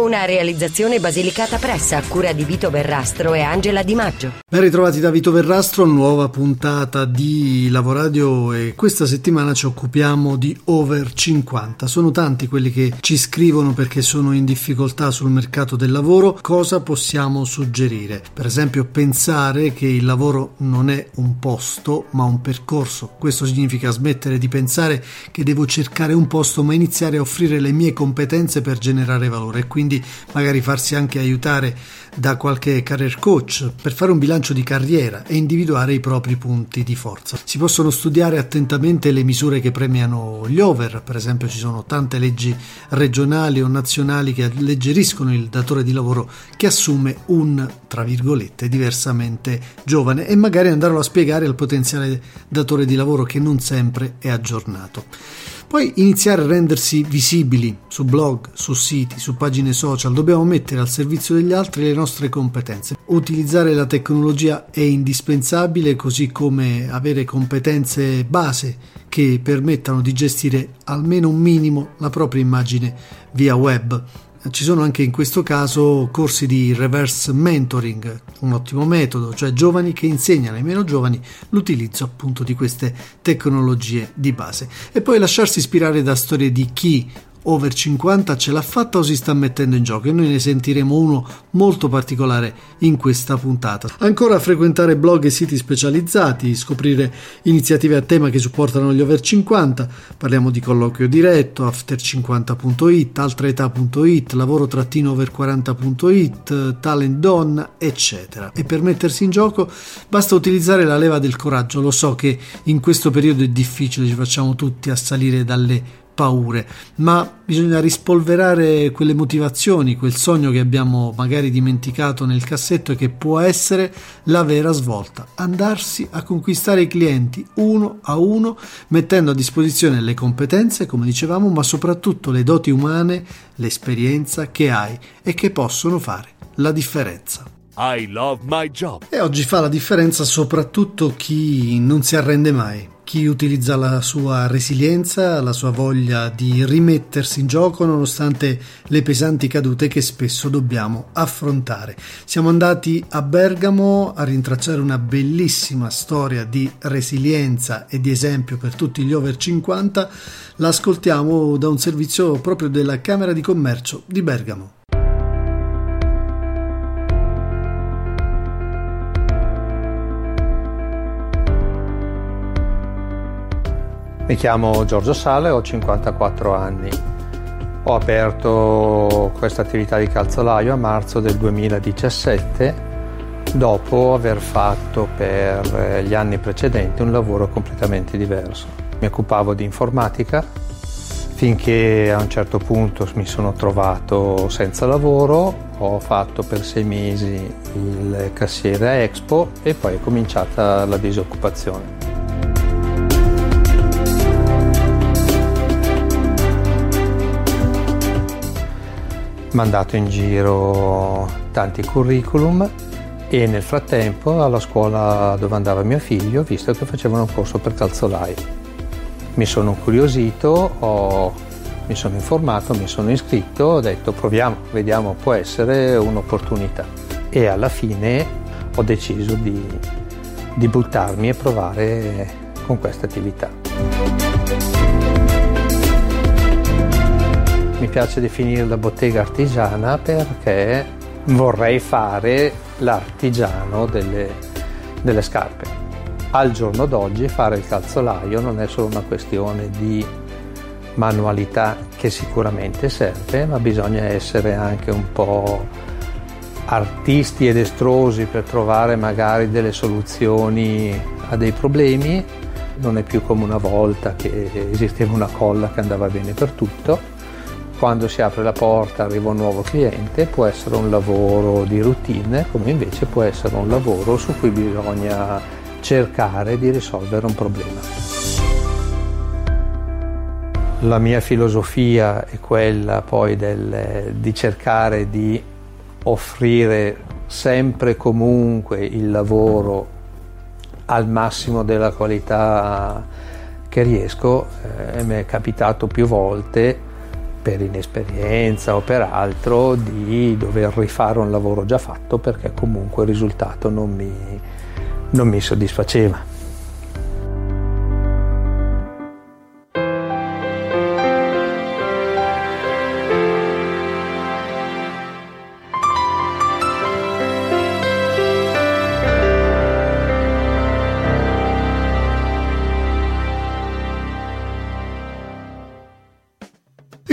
Una realizzazione basilicata pressa a cura di Vito Verrastro e Angela Di Maggio. Ben ritrovati da Vito Verrastro, nuova puntata di Lavoradio e questa settimana ci occupiamo di over 50. Sono tanti quelli che ci scrivono perché sono in difficoltà sul mercato del lavoro. Cosa possiamo suggerire? Per esempio pensare che il lavoro non è un posto ma un percorso. Questo significa smettere di pensare che devo cercare un posto ma iniziare a offrire le mie competenze per generare valore quindi magari farsi anche aiutare da qualche career coach per fare un bilancio di carriera e individuare i propri punti di forza. Si possono studiare attentamente le misure che premiano gli over, per esempio ci sono tante leggi regionali o nazionali che alleggeriscono il datore di lavoro che assume un, tra virgolette, diversamente giovane e magari andarlo a spiegare al potenziale datore di lavoro che non sempre è aggiornato. Poi iniziare a rendersi visibili su blog, su siti, su pagine social, dobbiamo mettere al servizio degli altri le nostre competenze. Utilizzare la tecnologia è indispensabile, così come avere competenze base che permettano di gestire almeno un minimo la propria immagine via web ci sono anche in questo caso corsi di reverse mentoring, un ottimo metodo, cioè giovani che insegnano ai meno giovani l'utilizzo appunto di queste tecnologie di base. E poi lasciarsi ispirare da storie di chi over 50 ce l'ha fatta o si sta mettendo in gioco e noi ne sentiremo uno molto particolare in questa puntata. Ancora frequentare blog e siti specializzati, scoprire iniziative a tema che supportano gli over 50, parliamo di colloquio diretto, after50.it, altraetà.it, lavoro-over40.it, talent donna, eccetera. E per mettersi in gioco basta utilizzare la leva del coraggio, lo so che in questo periodo è difficile, ci facciamo tutti a salire dalle paure, ma bisogna rispolverare quelle motivazioni, quel sogno che abbiamo magari dimenticato nel cassetto e che può essere la vera svolta, andarsi a conquistare i clienti uno a uno, mettendo a disposizione le competenze, come dicevamo, ma soprattutto le doti umane, l'esperienza che hai e che possono fare la differenza. I love my job. E oggi fa la differenza soprattutto chi non si arrende mai chi utilizza la sua resilienza, la sua voglia di rimettersi in gioco nonostante le pesanti cadute che spesso dobbiamo affrontare. Siamo andati a Bergamo a rintracciare una bellissima storia di resilienza e di esempio per tutti gli over 50. L'ascoltiamo da un servizio proprio della Camera di Commercio di Bergamo. Mi chiamo Giorgio Sale, ho 54 anni. Ho aperto questa attività di calzolaio a marzo del 2017 dopo aver fatto per gli anni precedenti un lavoro completamente diverso. Mi occupavo di informatica finché a un certo punto mi sono trovato senza lavoro, ho fatto per sei mesi il cassiere a Expo e poi è cominciata la disoccupazione. Mandato in giro tanti curriculum e nel frattempo alla scuola dove andava mio figlio visto che facevano un corso per calzolaio. Mi sono incuriosito, ho, mi sono informato, mi sono iscritto, ho detto proviamo, vediamo, può essere un'opportunità. E alla fine ho deciso di, di buttarmi e provare con questa attività. Piace definire la bottega artigiana perché vorrei fare l'artigiano delle, delle scarpe. Al giorno d'oggi fare il calzolaio non è solo una questione di manualità che sicuramente serve, ma bisogna essere anche un po' artisti ed estrosi per trovare magari delle soluzioni a dei problemi. Non è più come una volta che esisteva una colla che andava bene per tutto quando si apre la porta arriva un nuovo cliente, può essere un lavoro di routine, come invece può essere un lavoro su cui bisogna cercare di risolvere un problema. La mia filosofia è quella poi del, di cercare di offrire sempre e comunque il lavoro al massimo della qualità che riesco. Eh, mi è capitato più volte per inesperienza o per altro di dover rifare un lavoro già fatto perché comunque il risultato non mi, non mi soddisfaceva.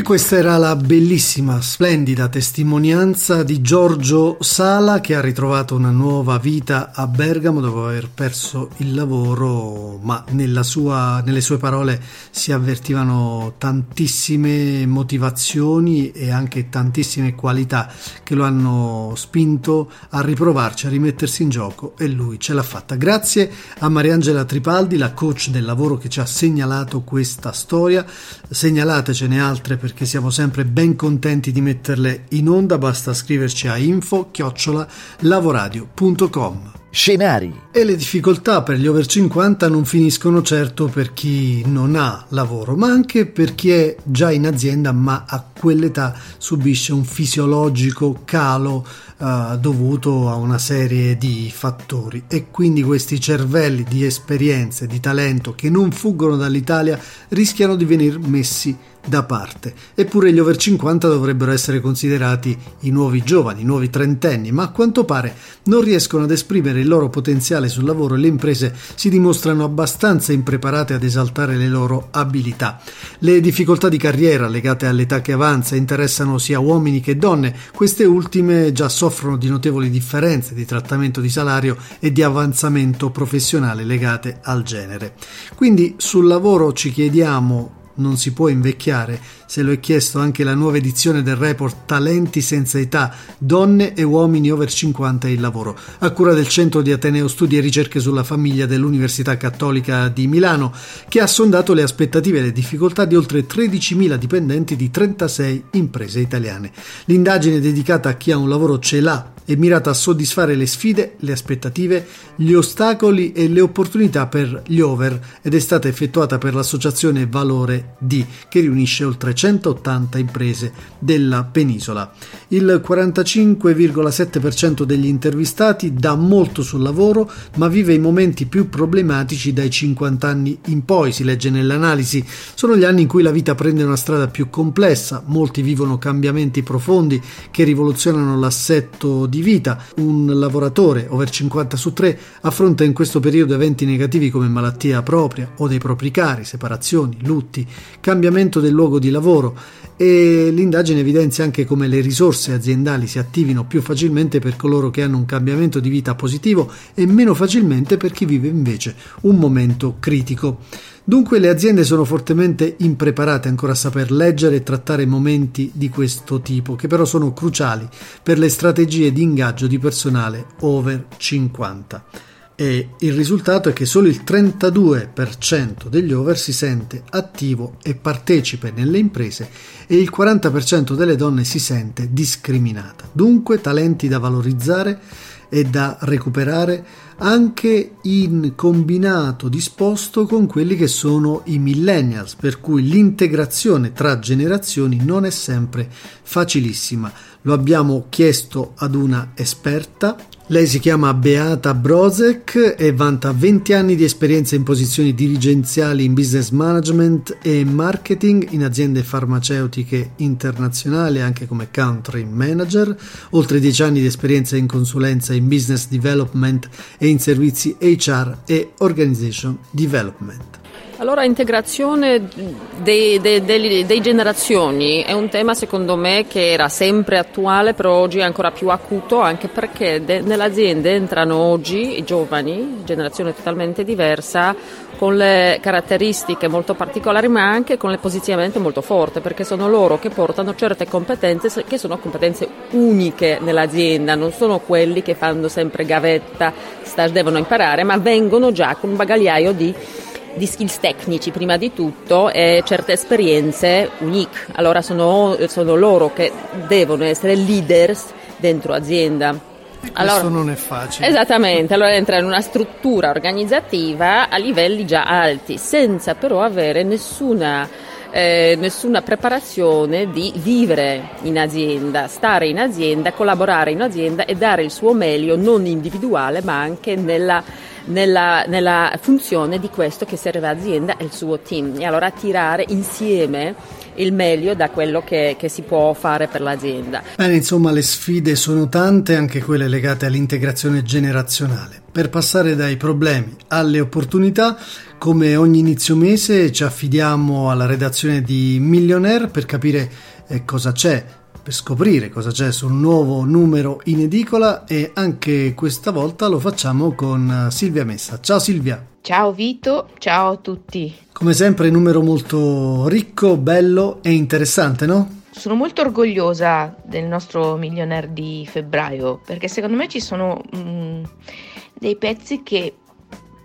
Questa era la bellissima, splendida testimonianza di Giorgio Sala che ha ritrovato una nuova vita a Bergamo dopo aver perso il lavoro, ma sua, nelle sue parole si avvertivano tantissime motivazioni e anche tantissime qualità che lo hanno spinto a riprovarci, a rimettersi in gioco e lui ce l'ha fatta. Grazie a Mariangela Tripaldi, la coach del lavoro che ci ha segnalato questa storia. Segnalatecene altre perché che siamo sempre ben contenti di metterle in onda, basta scriverci a info chiocciola lavoradio.com. Scenari. E le difficoltà per gli over 50 non finiscono certo per chi non ha lavoro, ma anche per chi è già in azienda ma a quell'età subisce un fisiologico calo uh, dovuto a una serie di fattori e quindi questi cervelli di esperienze, di talento che non fuggono dall'Italia rischiano di venire messi da parte. Eppure gli over 50 dovrebbero essere considerati i nuovi giovani, i nuovi trentenni, ma a quanto pare non riescono ad esprimere il loro potenziale sul lavoro e le imprese si dimostrano abbastanza impreparate ad esaltare le loro abilità. Le difficoltà di carriera legate all'età che avanza interessano sia uomini che donne, queste ultime già soffrono di notevoli differenze di trattamento di salario e di avanzamento professionale legate al genere. Quindi sul lavoro ci chiediamo non si può invecchiare, se lo è chiesto anche la nuova edizione del report Talenti senza età, donne e uomini over 50 in lavoro, a cura del Centro di Ateneo Studi e Ricerche sulla Famiglia dell'Università Cattolica di Milano, che ha sondato le aspettative e le difficoltà di oltre 13.000 dipendenti di 36 imprese italiane. L'indagine dedicata a chi ha un lavoro ce l'ha è mirata a soddisfare le sfide, le aspettative, gli ostacoli e le opportunità per gli over ed è stata effettuata per l'associazione Valore D che riunisce oltre 180 imprese della penisola. Il 45,7% degli intervistati dà molto sul lavoro ma vive i momenti più problematici dai 50 anni in poi, si legge nell'analisi. Sono gli anni in cui la vita prende una strada più complessa, molti vivono cambiamenti profondi che rivoluzionano l'assetto di vita. Un lavoratore over 50 su 3 affronta in questo periodo eventi negativi come malattia propria o dei propri cari, separazioni, lutti, cambiamento del luogo di lavoro e l'indagine evidenzia anche come le risorse aziendali si attivino più facilmente per coloro che hanno un cambiamento di vita positivo e meno facilmente per chi vive invece un momento critico. Dunque le aziende sono fortemente impreparate ancora a saper leggere e trattare momenti di questo tipo, che però sono cruciali per le strategie di ingaggio di personale over 50. E il risultato è che solo il 32% degli over si sente attivo e partecipe nelle imprese e il 40% delle donne si sente discriminata. Dunque talenti da valorizzare e da recuperare anche in combinato disposto con quelli che sono i millennials, per cui l'integrazione tra generazioni non è sempre facilissima. Lo abbiamo chiesto ad una esperta lei si chiama Beata Brozek e vanta 20 anni di esperienza in posizioni dirigenziali in business management e marketing in aziende farmaceutiche internazionali, anche come country manager, oltre 10 anni di esperienza in consulenza in business development e in servizi HR e organization development. Allora, integrazione dei, dei, dei, dei, generazioni è un tema secondo me che era sempre attuale, però oggi è ancora più acuto, anche perché de, nell'azienda entrano oggi i giovani, generazione totalmente diversa, con le caratteristiche molto particolari, ma anche con le posizionamenti molto forti, perché sono loro che portano certe competenze che sono competenze uniche nell'azienda, non sono quelli che fanno sempre gavetta, stage devono imparare, ma vengono già con un bagagliaio di di skills tecnici prima di tutto e certe esperienze unique. Allora sono, sono loro che devono essere leaders dentro azienda. Allora, questo non è facile. Esattamente, allora entra in una struttura organizzativa a livelli già alti, senza però avere nessuna, eh, nessuna preparazione di vivere in azienda, stare in azienda, collaborare in azienda e dare il suo meglio non individuale ma anche nella nella, nella funzione di questo che serve azienda e il suo team e allora tirare insieme il meglio da quello che, che, si può fare per l'azienda. Bene, insomma, le sfide sono tante, anche quelle legate all'integrazione generazionale. Per passare dai problemi alle opportunità, come ogni inizio mese ci affidiamo alla redazione di Millionaire per capire eh, cosa c'è per scoprire cosa c'è sul nuovo numero in edicola e anche questa volta lo facciamo con eh, Silvia Messa. Ciao Silvia! Ciao Vito, ciao a tutti! Come sempre numero molto ricco, bello e interessante, no? Sono molto orgogliosa del nostro milionaire di febbraio perché secondo me ci sono mm, dei pezzi che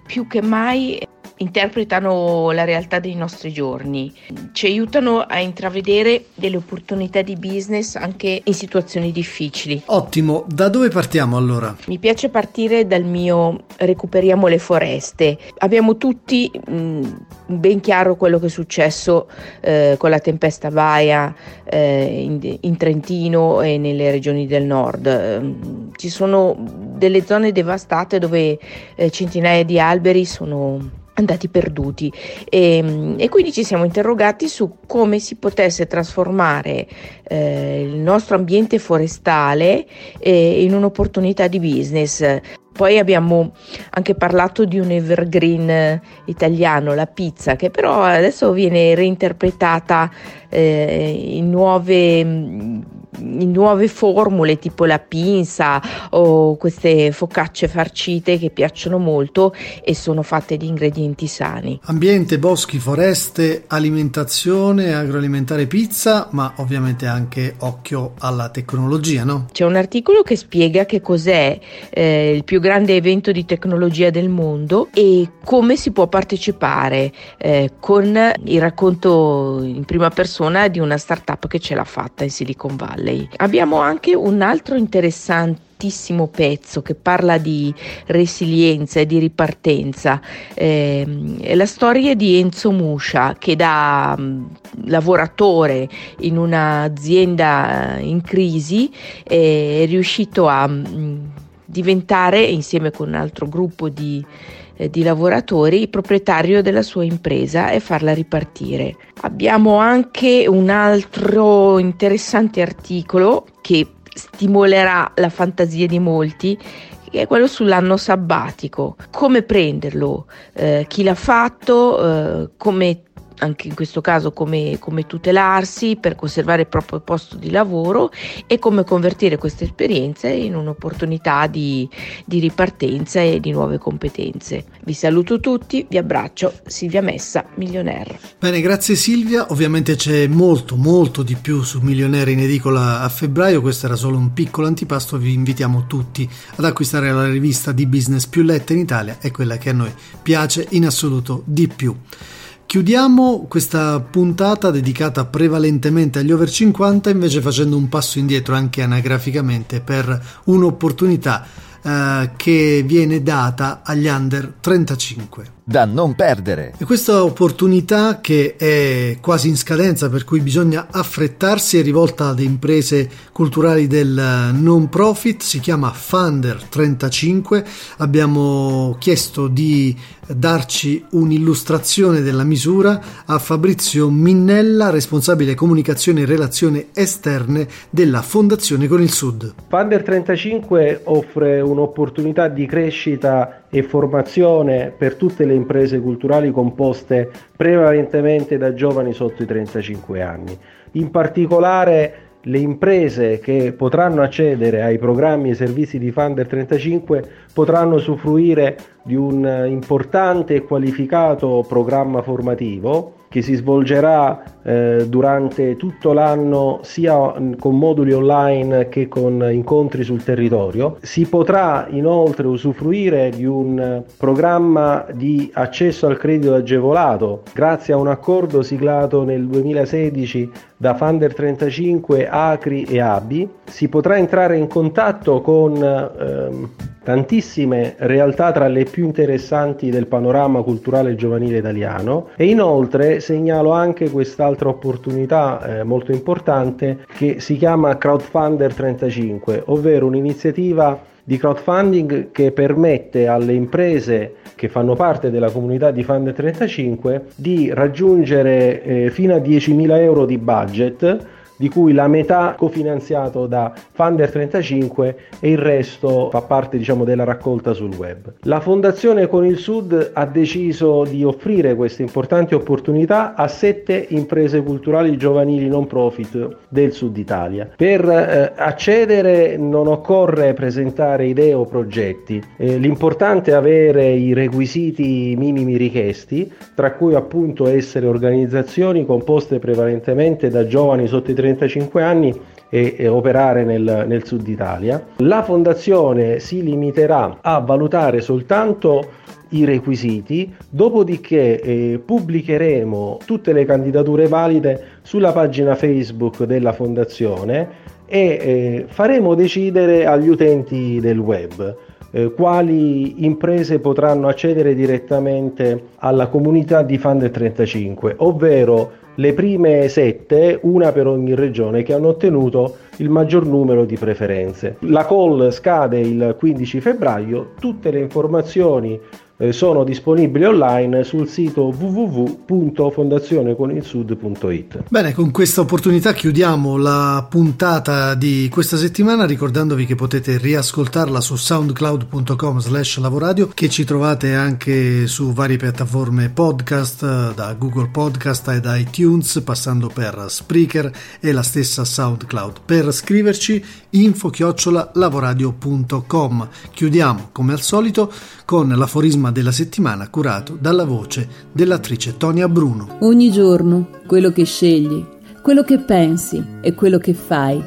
più che mai interpretano la realtà dei nostri giorni, ci aiutano a intravedere delle opportunità di business anche in situazioni difficili. Ottimo, da dove partiamo allora? Mi piace partire dal mio recuperiamo le foreste. Abbiamo tutti mh, mm, ben chiaro quello che è successo eh, con la tempesta Baia eh, in, in, Trentino e nelle regioni del nord. ci sono delle zone devastate dove eh, centinaia di alberi sono andati perduti e, e, quindi ci siamo interrogati su come si potesse trasformare eh, il nostro ambiente forestale eh, in un'opportunità di business. Poi abbiamo anche parlato di un evergreen italiano, la pizza, che però adesso viene reinterpretata eh, in nuove in nuove formule tipo la pinza o queste focacce farcite che piacciono molto e sono fatte di ingredienti sani. Ambiente, boschi, foreste, alimentazione, agroalimentare, pizza, ma ovviamente anche occhio alla tecnologia, no? C'è un articolo che spiega che cos'è eh, il più grande evento di tecnologia del mondo e come si può partecipare eh, con il racconto in prima persona di una startup che ce l'ha fatta in Silicon Valley. Abbiamo anche un altro interessante pezzo che parla di resilienza e di ripartenza. Eh, è la storia di Enzo Muscia che da um, lavoratore in un'azienda in crisi è riuscito a um, diventare insieme con un altro gruppo di eh, di lavoratori, proprietario della sua impresa e farla ripartire. Abbiamo anche un altro interessante articolo che stimolerà la fantasia di molti che è quello sull'anno sabbatico, come prenderlo, eh, chi l'ha fatto, eh, come anche in questo caso come, come, tutelarsi per conservare il proprio posto di lavoro e come convertire queste esperienze in un'opportunità di, di ripartenza e di nuove competenze. Vi saluto tutti, vi abbraccio, Silvia Messa, Milionaire. Bene, grazie Silvia, ovviamente c'è molto molto di più su Milionaire in edicola a febbraio, questo era solo un piccolo antipasto, vi invitiamo tutti ad acquistare la rivista di business più letta in Italia, è quella che a noi piace in assoluto di più. Chiudiamo questa puntata dedicata prevalentemente agli over 50 invece facendo un passo indietro anche anagraficamente per un'opportunità eh, che viene data agli under 35 da non perdere. E questa opportunità che è quasi in scadenza, per cui bisogna affrettarsi, è rivolta ad imprese culturali del non profit, si chiama Funder 35. Abbiamo chiesto di darci un'illustrazione della misura a Fabrizio Minnella, responsabile comunicazione e relazioni esterne della Fondazione con il Sud. Funder 35 offre un'opportunità di crescita e formazione per tutte le imprese culturali composte prevalentemente da giovani sotto i 35 anni. In particolare le imprese che potranno accedere ai programmi e servizi di Funder 35 potranno usufruire di un importante e qualificato programma formativo che si svolgerà eh, durante tutto l'anno sia con moduli online che con incontri sul territorio. Si potrà inoltre usufruire di un programma di accesso al credito agevolato grazie a un accordo siglato nel 2016 da Funder 35, Acri e Abi. Si potrà entrare in contatto con ehm, tantissime realtà tra le più interessanti del panorama culturale giovanile italiano e inoltre segnalo anche quest'altra opportunità eh, molto importante che si chiama Crowdfunder 35, ovvero un'iniziativa di crowdfunding che permette alle imprese che fanno parte della comunità di Funder 35 di raggiungere eh, fino a 10.000 euro di budget di cui la metà cofinanziato da Funder 35 e il resto fa parte diciamo, della raccolta sul web. La Fondazione Con il Sud ha deciso di offrire queste importanti opportunità a sette imprese culturali giovanili non profit del Sud Italia. Per eh, accedere non occorre presentare idee o progetti, eh, l'importante è avere i requisiti minimi richiesti, tra cui appunto essere organizzazioni composte prevalentemente da giovani sotto i 30 35 anni e, e operare nel, nel sud Italia. La fondazione si limiterà a valutare soltanto i requisiti, dopodiché eh, pubblicheremo tutte le candidature valide sulla pagina Facebook della fondazione e eh, faremo decidere agli utenti del web eh, quali imprese potranno accedere direttamente alla comunità di Fund 35, ovvero le prime sette, una per ogni regione, che hanno ottenuto il maggior numero di preferenze. La call scade il 15 febbraio, tutte le informazioni eh, sono disponibili online sul sito www.fondazioneconilsud.it. Bene, con questa opportunità chiudiamo la puntata di questa settimana ricordandovi che potete riascoltarla su soundcloud.com slash lavoradio che ci trovate anche su varie piattaforme podcast da Google Podcast ed iTunes passando per Spreaker e la stessa SoundCloud. Per scriverci info chiocciola lavoradio.com. Chiudiamo come al solito con l'aforisma della settimana curato dalla voce dell'attrice Tonia Bruno. Ogni giorno quello che scegli, quello che pensi e quello che fai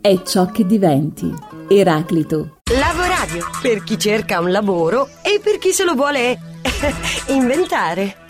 è ciò che diventi. Eraclito. Lavoradio per chi cerca un lavoro e per chi se lo vuole inventare.